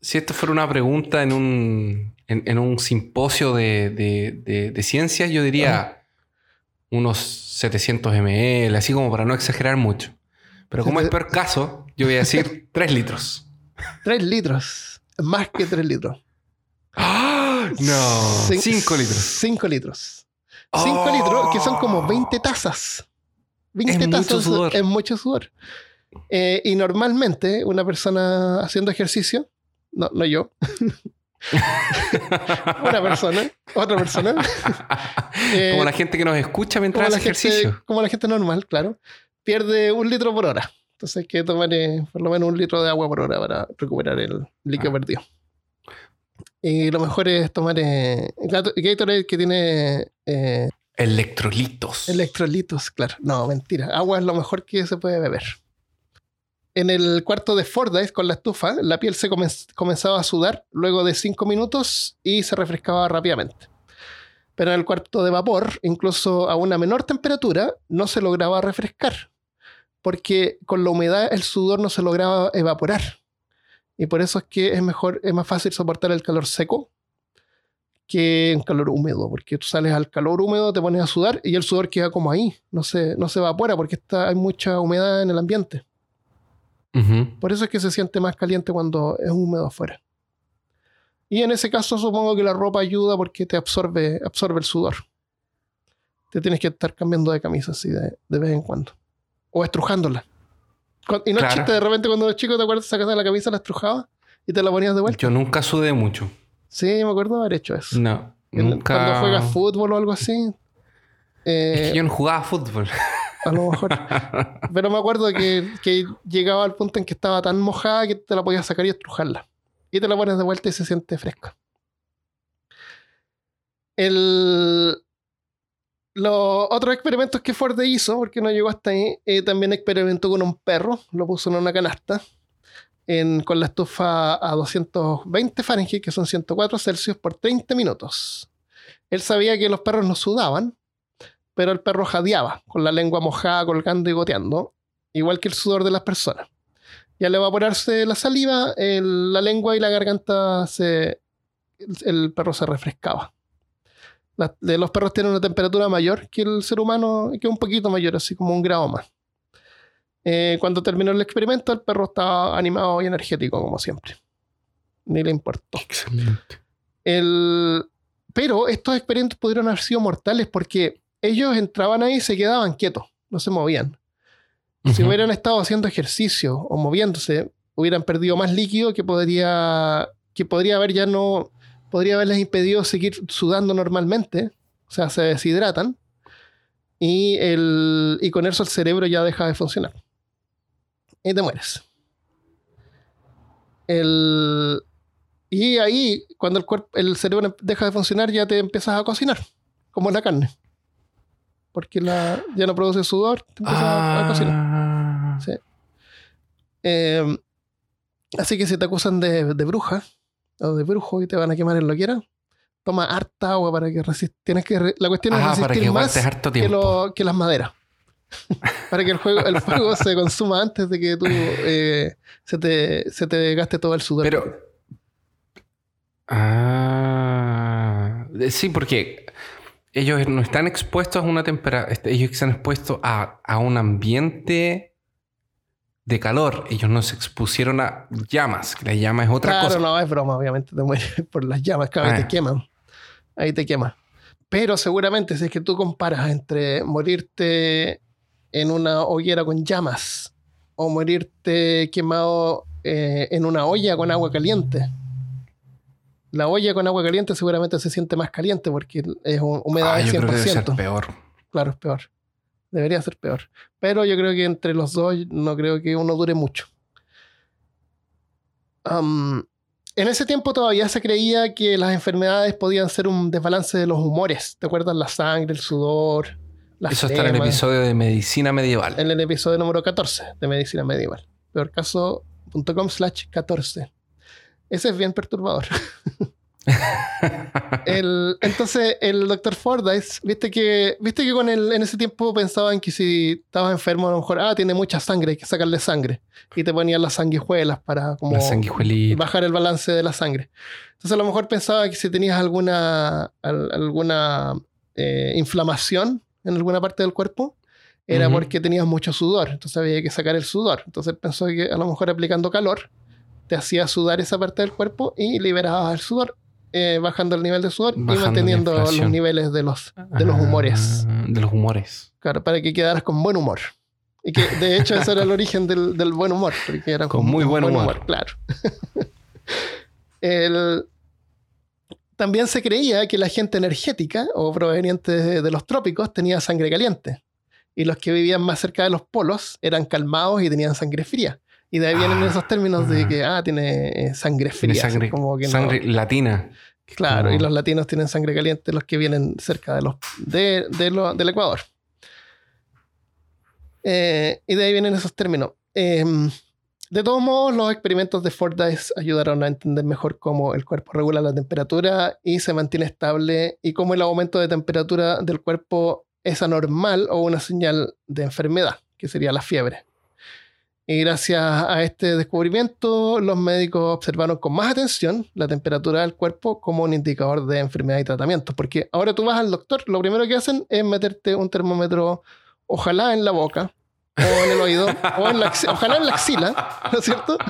Si, esto fuera una pregunta en un, en, un simposio de, ciencias, yo diría unos 700 ml, así como para no exagerar mucho. Pero como es peor caso, yo voy a decir 3 litros. 3 litros. Más que 3 litros. No. 5 litros. 5 litros. 5 litros, que son como 20 tazas. 20 es tazas mucho sudor. es mucho sudor. Eh, y normalmente una persona haciendo ejercicio, no, no yo, una persona, otra persona. como la gente que nos escucha mientras hace ejercicio. como la gente normal, claro. Pierde un litro por hora. Entonces hay que tomar eh, por lo menos un litro de agua por hora para recuperar el líquido ah. perdido. Y lo mejor es tomar eh, Gatorade que tiene... Eh, electrolitos. Electrolitos, claro. No, mentira. Agua es lo mejor que se puede beber. En el cuarto de Fordyce con la estufa, la piel se comenzaba a sudar luego de 5 minutos y se refrescaba rápidamente. Pero en el cuarto de vapor, incluso a una menor temperatura, no se lograba refrescar, porque con la humedad el sudor no se lograba evaporar. Y por eso es que es mejor, es más fácil soportar el calor seco que el calor húmedo, porque tú sales al calor húmedo, te pones a sudar y el sudor queda como ahí, no se, no se evapora porque está, hay mucha humedad en el ambiente. Por eso es que se siente más caliente cuando es húmedo afuera. Y en ese caso supongo que la ropa ayuda porque te absorbe, absorbe el sudor. Te tienes que estar cambiando de camisa así de, vez en cuando. O estrujándola. Y no chiste, de repente cuando eres chico te acuerdas sacas la camisa, la estrujabas y te la ponías de vuelta. Yo nunca sudé mucho. Sí, me acuerdo haber hecho eso. No. Nunca... Cuando juegas fútbol o algo así. es que yo no jugaba fútbol. A lo mejor. Pero me acuerdo que, que, llegaba al punto en que estaba tan mojada que te la podías sacar y estrujarla. Y te la pones de vuelta y se siente fresca. El, los otros experimentos que Ford hizo, porque no llegó hasta ahí, eh, también experimentó con un perro, lo puso en una canasta con la estufa a 220 Fahrenheit, que son 104 Celsius, por 30 minutos. Él sabía que los perros no sudaban, pero el perro jadeaba, con la lengua mojada, colgando y goteando, igual que el sudor de las personas. Y al evaporarse la saliva, la lengua y la garganta se. El, perro se refrescaba. Los perros tienen una temperatura mayor que el ser humano, que un poquito mayor, así como un grado más. Eh, cuando terminó el experimento, el perro estaba animado y energético, como siempre. Ni le importó. Excelente. Pero estos experimentos pudieron haber sido mortales porque ellos entraban ahí y se quedaban quietos, no se movían. Si hubieran estado haciendo ejercicio o moviéndose, hubieran perdido más líquido que podría, que podría haber ya no, podría haberles impedido seguir sudando normalmente. O sea, se deshidratan. Y, el, y con eso el cerebro ya deja de funcionar. Y te mueres. El, y ahí, cuando el, cuerpo, el cerebro deja de funcionar, ya te empiezas a cocinar, como la carne porque la, ya no produce sudor, te empieza a, cocinar. Ah. Em, así que si te acusan de, bruja o de brujo y te van a quemar en lo que era, toma harta agua para que resistas. Tienes que la cuestión es resistir que más que, las maderas. para que el, juego, el fuego se consuma antes de que tú eh, se, te, se te gaste todo el sudor. Pero. Ah. Sí, porque ellos no están expuestos a una temperatura, ellos están expuestos a, a, un ambiente de calor. Ellos no se expusieron a llamas, que la llama es otra cosa. Claro, no, es broma, obviamente te mueres por las llamas, cada vez te ah. queman. Ahí te queman. Pero seguramente si es que tú comparas entre morirte en una hoguera con llamas o morirte quemado eh, en una olla con agua caliente, la olla con agua caliente seguramente se siente más caliente porque es humedad ah, de 100%. Creo que debe ser peor. Claro, es peor. Debería ser peor. Pero yo creo que entre los dos no creo que uno dure mucho. en ese tiempo todavía se creía que las enfermedades podían ser un desbalance de los humores. ¿Te acuerdas? La sangre, el sudor. Eso está en el episodio de Medicina Medieval. En el episodio número 14 de Medicina Medieval. Peorcaso.com slash 14. Ese es bien perturbador. entonces, el doctor Fordyce, viste que, viste que con él en ese tiempo pensaban que si estabas enfermo, a lo mejor, ah, tiene mucha sangre, hay que sacarle sangre. Y te ponían las sanguijuelas para como bajar el balance de la sangre. Entonces, a lo mejor pensaba que si tenías alguna, alguna eh, inflamación en alguna parte del cuerpo, era porque tenías mucho sudor. Entonces, había que sacar el sudor. Entonces, pensó que a lo mejor aplicando calor te hacía sudar esa parte del cuerpo y liberabas el sudor, eh, bajando el nivel de sudor y manteniendo los niveles de los, de los humores. Ah, de los humores. Claro, para que quedaras con buen humor. Y que de hecho ese era el origen del, del buen humor, porque era con, muy buen, humor. Claro. también se creía que la gente energética o proveniente de, de los trópicos tenía sangre caliente. Y los que vivían más cerca de los polos eran calmados y tenían sangre fría. Y de ahí vienen ah, esos términos de que, ah, tiene eh, sangre fría. sangre, como que sangre latina. Claro, y los latinos tienen sangre caliente, los que vienen cerca de los, de, del Ecuador. Eh, y de ahí vienen esos términos. Em, de todos modos, los experimentos de Fordyce ayudaron a entender mejor cómo el cuerpo regula la temperatura y se mantiene estable y cómo el aumento de temperatura del cuerpo es anormal o una señal de enfermedad, que sería la fiebre. Y gracias a este descubrimiento, los médicos observaron con más atención la temperatura del cuerpo como un indicador de enfermedad y tratamiento. Porque ahora tú vas al doctor, lo primero que hacen es meterte un termómetro, ojalá en la boca, o en el oído, o en la ojalá en la axila, ¿no es cierto?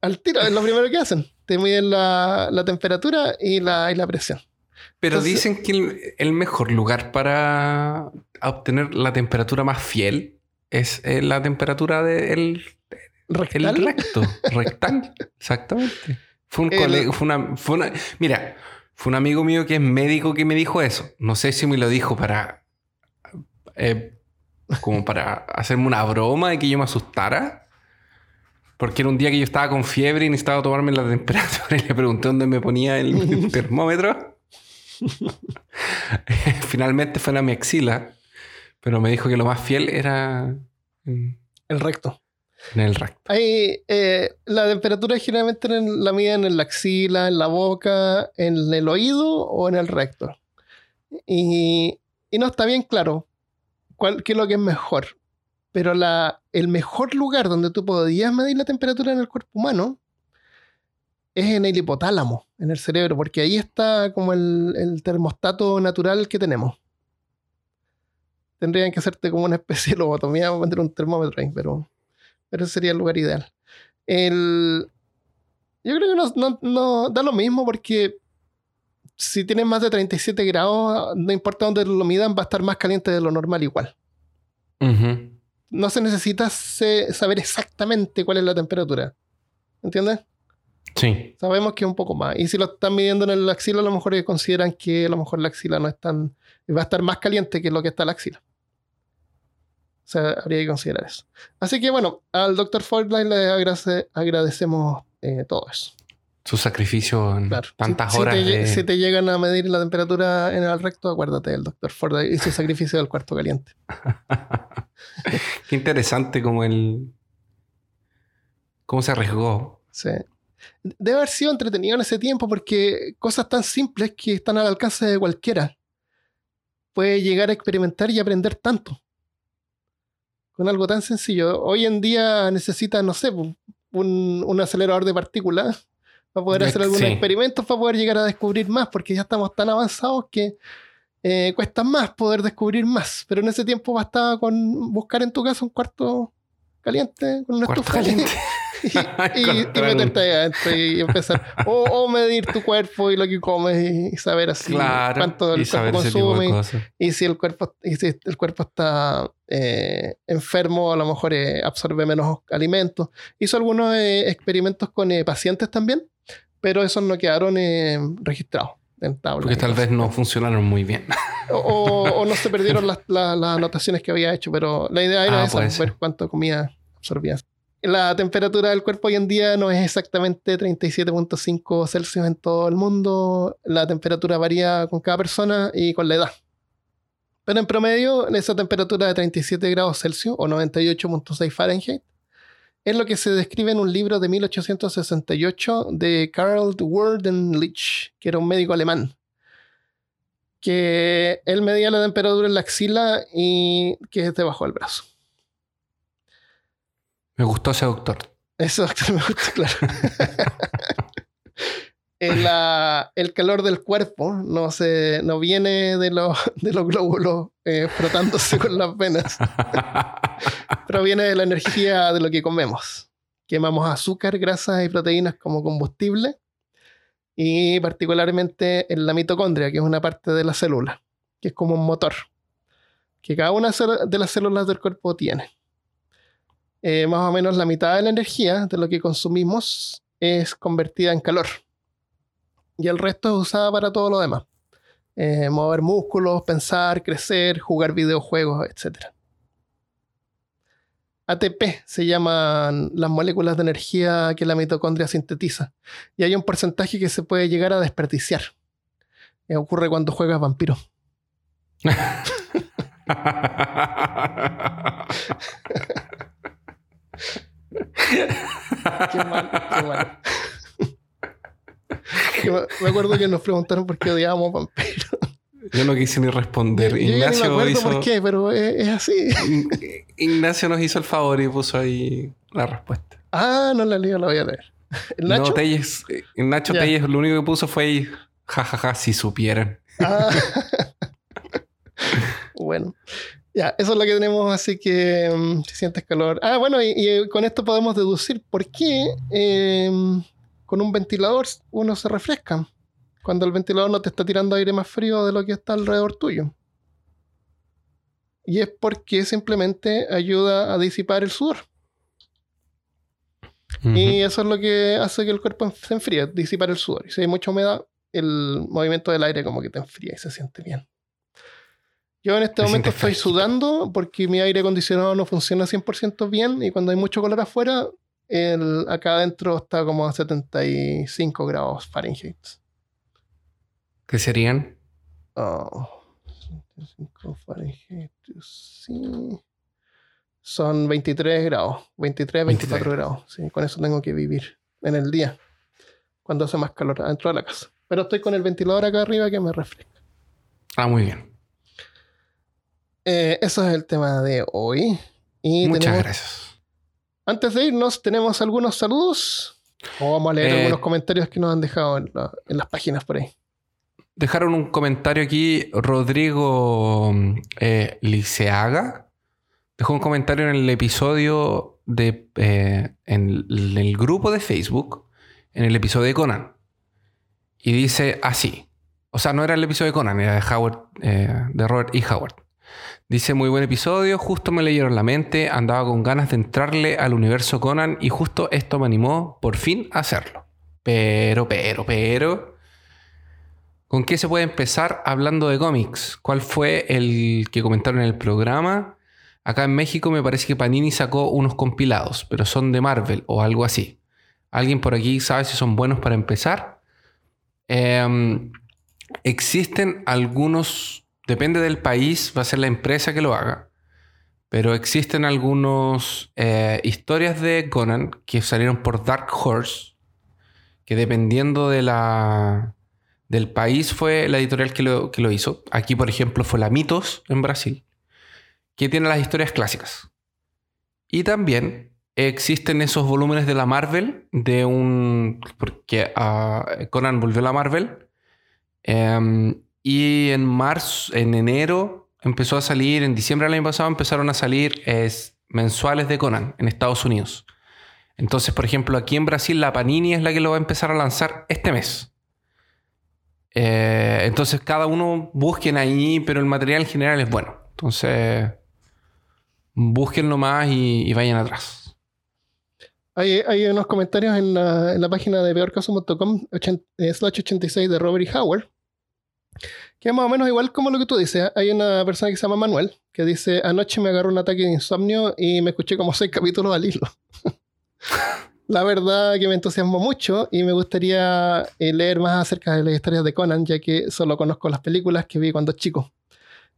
Al tiro, es lo primero que hacen. Te miden la, temperatura y la, y la presión. Pero dicen que el, mejor lugar para obtener la temperatura más fiel es eh, la temperatura del ¿Rectal? el recto. Rectal, exactamente. Fue, un fue, una, fue una. Mira, fue un amigo mío que es médico que me dijo eso. No sé si me lo dijo para. Eh, como para hacerme una broma de que yo me asustara. Porque era un día que yo estaba con fiebre y necesitaba tomarme la temperatura y le pregunté dónde me ponía el termómetro. Finalmente fue en la mi axila, pero me dijo que lo más fiel era el recto. En el recto. Hay, eh, la temperatura generalmente la miden en la axila, en la boca, en el oído o en el recto. Y, y no está bien claro cuál, qué es lo que es mejor. Pero la, el mejor lugar donde tú podías medir la temperatura en el cuerpo humano es en el hipotálamo, en el cerebro, porque ahí está como el, el termostato natural que tenemos. Tendrían que hacerte como una especie de lobotomía para meter un termómetro ahí, pero pero ese sería el lugar ideal. El, yo creo que no, no, da lo mismo porque si tienes más de 37 grados, no importa dónde lo midan, va a estar más caliente de lo normal igual. No se necesita saber exactamente cuál es la temperatura. ¿Entiendes? Sí. Sabemos que es un poco más. Y si lo están midiendo en el axila, a lo mejor consideran que a lo mejor la axila no es tan. va a estar más caliente que lo que está la axila. O sea, habría que considerar eso. Así que bueno, al Dr. Fortline le agradecemos eh, todo eso. Su sacrificio en tantas horas. Si te, llegan a medir la temperatura en el recto, acuérdate del Dr. Ford y su sacrificio del cuarto caliente. Qué interesante como el. cómo se arriesgó. Sí. Debe haber sido entretenido en ese tiempo porque cosas tan simples que están al alcance de cualquiera puede llegar a experimentar y aprender tanto con algo tan sencillo. Hoy en día necesitas, no sé, un, acelerador de partículas para poder hacer algunos experimentos, para poder llegar a descubrir más, porque ya estamos tan avanzados que eh, cuesta más poder descubrir más. Pero en ese tiempo bastaba con buscar en tu casa un cuarto caliente con una estufa. Caliente. y, meterte ahí adentro y empezar. O, medir tu cuerpo y lo que comes y, saber así cuánto el cuerpo consume. Y si el cuerpo, y si el cuerpo está eh, enfermo, a lo mejor eh, absorbe menos alimentos. Hizo algunos eh, experimentos con pacientes también, pero esos no quedaron registrados. En tabla, Porque tal vez no funcionaron muy bien. O, no se perdieron las, anotaciones que había hecho, pero la idea era ah, ver cuánto comía absorbía la temperatura del cuerpo hoy en día no es exactamente 37.5 Celsius en todo el mundo. La temperatura varía con cada persona y con la edad. Pero en promedio, esa temperatura de 37 grados Celsius o 98.6 Fahrenheit es lo que se describe en un libro de 1868 de Karl Wordenlich, que era un médico alemán. Que él medía la temperatura en la axila y que es debajo del brazo. Me gustó ese doctor. Ese doctor me gustó, claro. el, calor del cuerpo no, se, no viene de, los, de los glóbulos eh, frotándose con las venas. Proviene de la energía de lo que comemos. Quemamos azúcar, grasas y proteínas como combustible. Y particularmente en la mitocondria, que es una parte de la célula, que es como un motor, que cada una de las células del cuerpo tiene. Eh, más o menos la mitad de la energía de lo que consumimos es convertida en calor. Y el resto es usada para todo lo demás. Eh, mover músculos, pensar, crecer, jugar videojuegos, etc. ATP se llaman las moléculas de energía que la mitocondria sintetiza. Y hay un porcentaje que se puede llegar a desperdiciar. Eh, ocurre cuando juegas vampiro. qué mal, qué mal. me acuerdo que nos preguntaron por qué odiábamos vampiros. Yo no quise ni responder. Ignacio no me acuerdo por qué, pero es, así. Ignacio nos hizo el favor y puso ahí la respuesta. Ah, no la leo, la voy a leer. ¿El Nacho? No, Telles, Nacho Telles lo único que puso fue ahí, jajaja, si supieran. Ah. bueno. Ya, eso es lo que tenemos, así que mm, si sientes calor. Ah, bueno, y, con esto podemos deducir por qué em, con un ventilador uno se refresca cuando el ventilador no te está tirando aire más frío de lo que está alrededor tuyo. Y es porque simplemente ayuda a disipar el sudor. Y eso es lo que hace que el cuerpo se enfríe, disipar el sudor. Y si hay mucha humedad, el movimiento del aire como que te enfría y se siente bien. Yo en este momento estoy sudando porque mi aire acondicionado no funciona 100% bien y cuando hay mucho calor afuera, el, acá adentro está como a 75 grados Fahrenheit. ¿Qué serían? Oh, 75 Fahrenheit, sí. Son 23 grados, 23, 24 grados. Sí, con eso tengo que vivir en el día, cuando hace más calor adentro de la casa. Pero estoy con el ventilador acá arriba que me refresca. Ah, muy bien. Eh, eso es el tema de hoy. Muchas gracias. Antes de irnos, tenemos algunos saludos. O vamos a leer eh, algunos comentarios que nos han dejado en, las páginas por ahí. Dejaron un comentario aquí Rodrigo eh, Liceaga. Dejó un comentario en el episodio de. en el grupo de Facebook, en el episodio de Conan. Y dice así. O sea, no era el episodio de Conan, era de Howard, de Robert E. Howard. Dice, muy buen episodio, justo me leyeron la mente, andaba con ganas de entrarle al universo Conan y justo esto me animó por fin a hacerlo. Pero, pero, pero... ¿Con qué se puede empezar hablando de cómics? ¿Cuál fue el que comentaron en el programa? Acá en México me parece que Panini sacó unos compilados, pero son de Marvel o algo así. ¿Alguien por aquí sabe si son buenos para empezar? Em, existen algunos Depende del país, va a ser la empresa que lo haga. Pero existen algunas eh, historias de Conan que salieron por Dark Horse, que dependiendo de la, del país fue la editorial que lo, que lo hizo. Aquí, por ejemplo, fue la Mitos en Brasil, que tiene las historias clásicas. Y también existen esos volúmenes de la Marvel, de un... porque ah, Conan volvió a la Marvel. Em, y en marzo, en enero, empezó a salir, en diciembre del año pasado empezaron a salir mensuales de Conan en Estados Unidos. Entonces, por ejemplo, aquí en Brasil la Panini es la que lo va a empezar a lanzar este mes. Eh, entonces, cada uno busquen ahí, pero el material en general es bueno. Entonces, búsquenlo más y, vayan atrás. Hay, hay, unos comentarios en la, en la página de peorcaso.com, slash 86 de Robert e. Howard, que es más o menos igual como lo que tú dices. Hay una persona que se llama Manuel que dice: Anoche me agarró un ataque de insomnio y me escuché como seis capítulos al hilo. La verdad que me entusiasmó mucho y me gustaría eh, leer más acerca de las historias de Conan, ya que solo conozco las películas que vi cuando chico.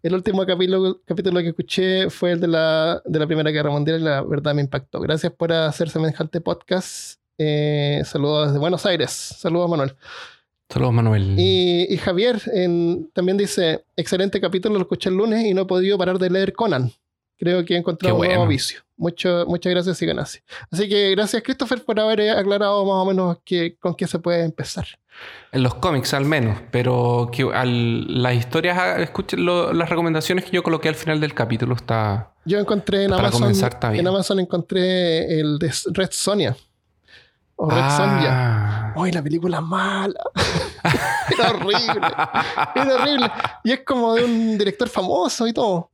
El último capítulo, capítulo que escuché fue el de la, de la Primera Guerra Mundial y la verdad me impactó. Gracias por hacer semejante podcast. Eh, saludos desde Buenos Aires. Saludos, Manuel. Saludos, Manuel. Y, Javier también dice: excelente capítulo, lo escuché el lunes y no he podido parar de leer Conan. Creo que he encontrado un nuevo vicio. muchas gracias y así. Que gracias, Christopher, por haber aclarado más o menos con qué se puede empezar. En los cómics, al menos. Pero que las historias, ah, escuchen las recomendaciones que yo coloqué al final del capítulo. Está. Yo encontré en Amazon. En Amazon encontré el de Red Sonia o Red ah. Sonja. la película mala. Era horrible. Era horrible. Y es como de un director famoso y todo.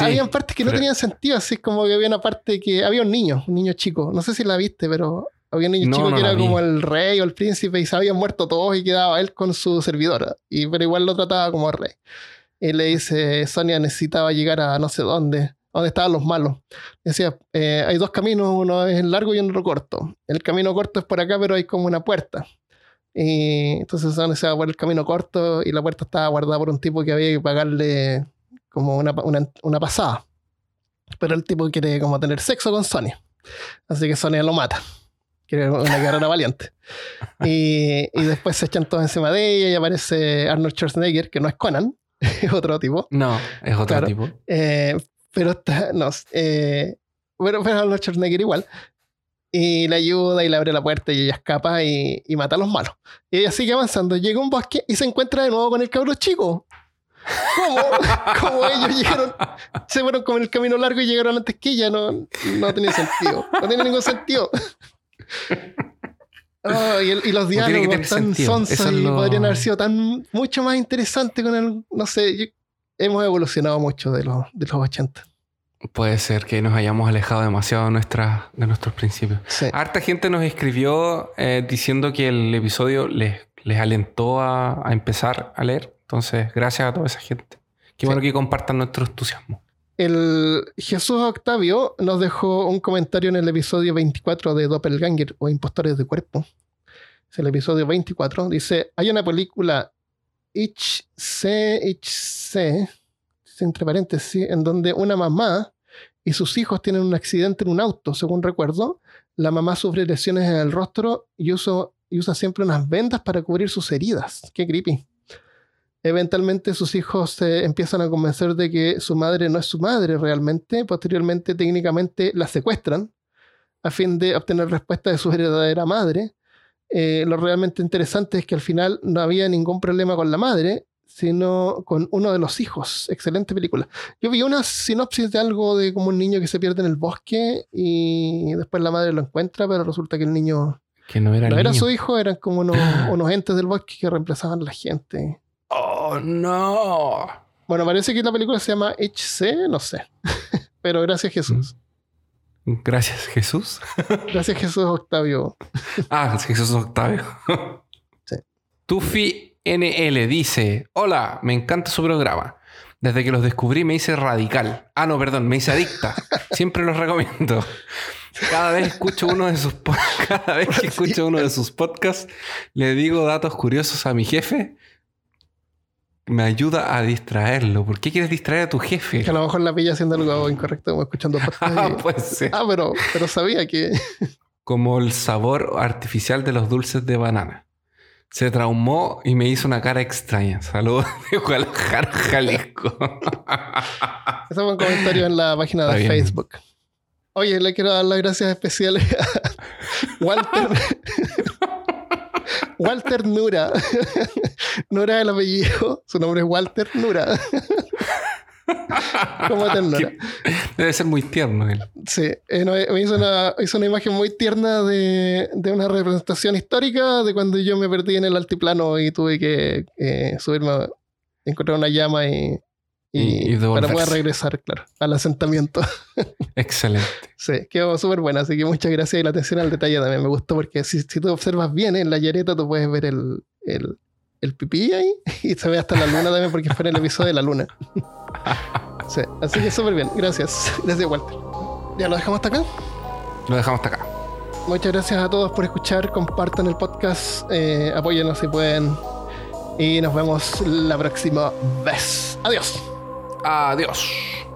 Había partes que no tenían sentido, así como que había una parte que había un niño, un niño chico. No sé si la viste, pero había un niño chico que era como el rey o el príncipe y se habían muerto todos y quedaba él con su servidora. Y, pero igual lo trataba como rey. Y le dice, Sonia necesitaba llegar a no sé dónde donde estaban los malos. Decía, eh, hay dos caminos, uno es largo y otro corto. El camino corto es por acá, pero hay como una puerta. Y entonces se va por el camino corto y la puerta estaba guardada por un tipo que había que pagarle como una, una, pasada. Pero el tipo quiere como tener sexo con Sonia. Así que Sonia lo mata. Quiere una guerrera valiente. Y, y, después se echan todos encima de ella y aparece Arnold Schwarzenegger, que no es Conan, es otro tipo. No, es otro tipo. Eh, pero está, no, eh, bueno, pero los Schwarzenegger igual. Y le ayuda y le abre la puerta y ella escapa y, y, mata a los malos. Y ella sigue avanzando, llega a un bosque y se encuentra de nuevo con el cabro chico. ¿Cómo? ¿Cómo ellos llegaron? Se fueron con el camino largo y llegaron antes que ella. No, no tenía sentido. No tiene ningún sentido. Oh, y, los diálogos tan sonsos y podrían haber sido tan mucho más interesantes con el. No sé, hemos evolucionado mucho de los, de los 80. Puede ser que nos hayamos alejado demasiado de, nuestra, de nuestros principios. Harta gente nos escribió eh, diciendo que el episodio les, les alentó a, empezar a leer. Entonces, gracias a toda esa gente. Qué bueno que compartan nuestro entusiasmo. El Jesús Octavio nos dejó un comentario en el episodio 24 de Doppelganger o Impostores de Cuerpo. Es el episodio 24. Dice: Hay una película HC, HC entre paréntesis, en donde una mamá y sus hijos tienen un accidente en un auto, según recuerdo. La mamá sufre lesiones en el rostro y, y usa siempre unas vendas para cubrir sus heridas. Qué creepy. Eventualmente sus hijos se empiezan a convencer de que su madre no es su madre realmente. Posteriormente, técnicamente, la secuestran a fin de obtener respuesta de su verdadera madre. Eh, lo realmente interesante es que al final no había ningún problema con la madre sino con uno de los hijos. Excelente película. Yo vi una sinopsis de algo de como un niño que se pierde en el bosque y después la madre lo encuentra, pero resulta que el niño que no era, no era su hijo, eran como unos, unos, entes del bosque que reemplazaban a la gente. Oh, no. Bueno, parece que la película se llama HC, no sé. pero gracias Jesús. Gracias Jesús. gracias Jesús Octavio. ah, Jesús Octavio. sí. Tufi NL dice, hola, me encanta su programa. Desde que los descubrí me hice radical. Ah, no, perdón, me hice adicta. Siempre los recomiendo. Cada vez escucho uno de sus cada vez que escucho uno de sus podcasts, le digo datos curiosos a mi jefe. Me ayuda a distraerlo. ¿Por qué quieres distraer a tu jefe? Que a lo mejor la pilla haciendo algo incorrecto, como escuchando. Ah, puede ser. Ah, pero, pero sabía que. como el sabor artificial de los dulces de banana se traumó y me hizo una cara extraña. Saludos de Guadalajara, Jalisco. Ese fue un comentario en la página de Facebook. Oye, le quiero dar las gracias especiales a Walter. Walter Nura. Nura es el apellido. Su nombre es Walter Nura. Como ternura. Debe ser muy tierno él. Sí, eh, me hizo una, hizo una, imagen muy tierna de, de, una representación histórica de cuando yo me perdí en el altiplano y tuve que eh, subirme, encontrar una llama y, y, para poder regresar, claro, al asentamiento. Excelente. Sí, quedó súper buena, así que muchas gracias y la atención al detalle también me gustó porque si, si tú observas bien en la yareta tú puedes ver el, el, el pipí ahí y se ve hasta la luna también porque fue en el episodio de la luna. sí, así que súper bien. Gracias. Gracias, Walter. ¿Ya lo dejamos hasta acá? Lo dejamos hasta acá. Muchas gracias a todos por escuchar. Compartan el podcast. Eh, apóyenos si pueden. Y nos vemos la próxima vez. Adiós. Adiós.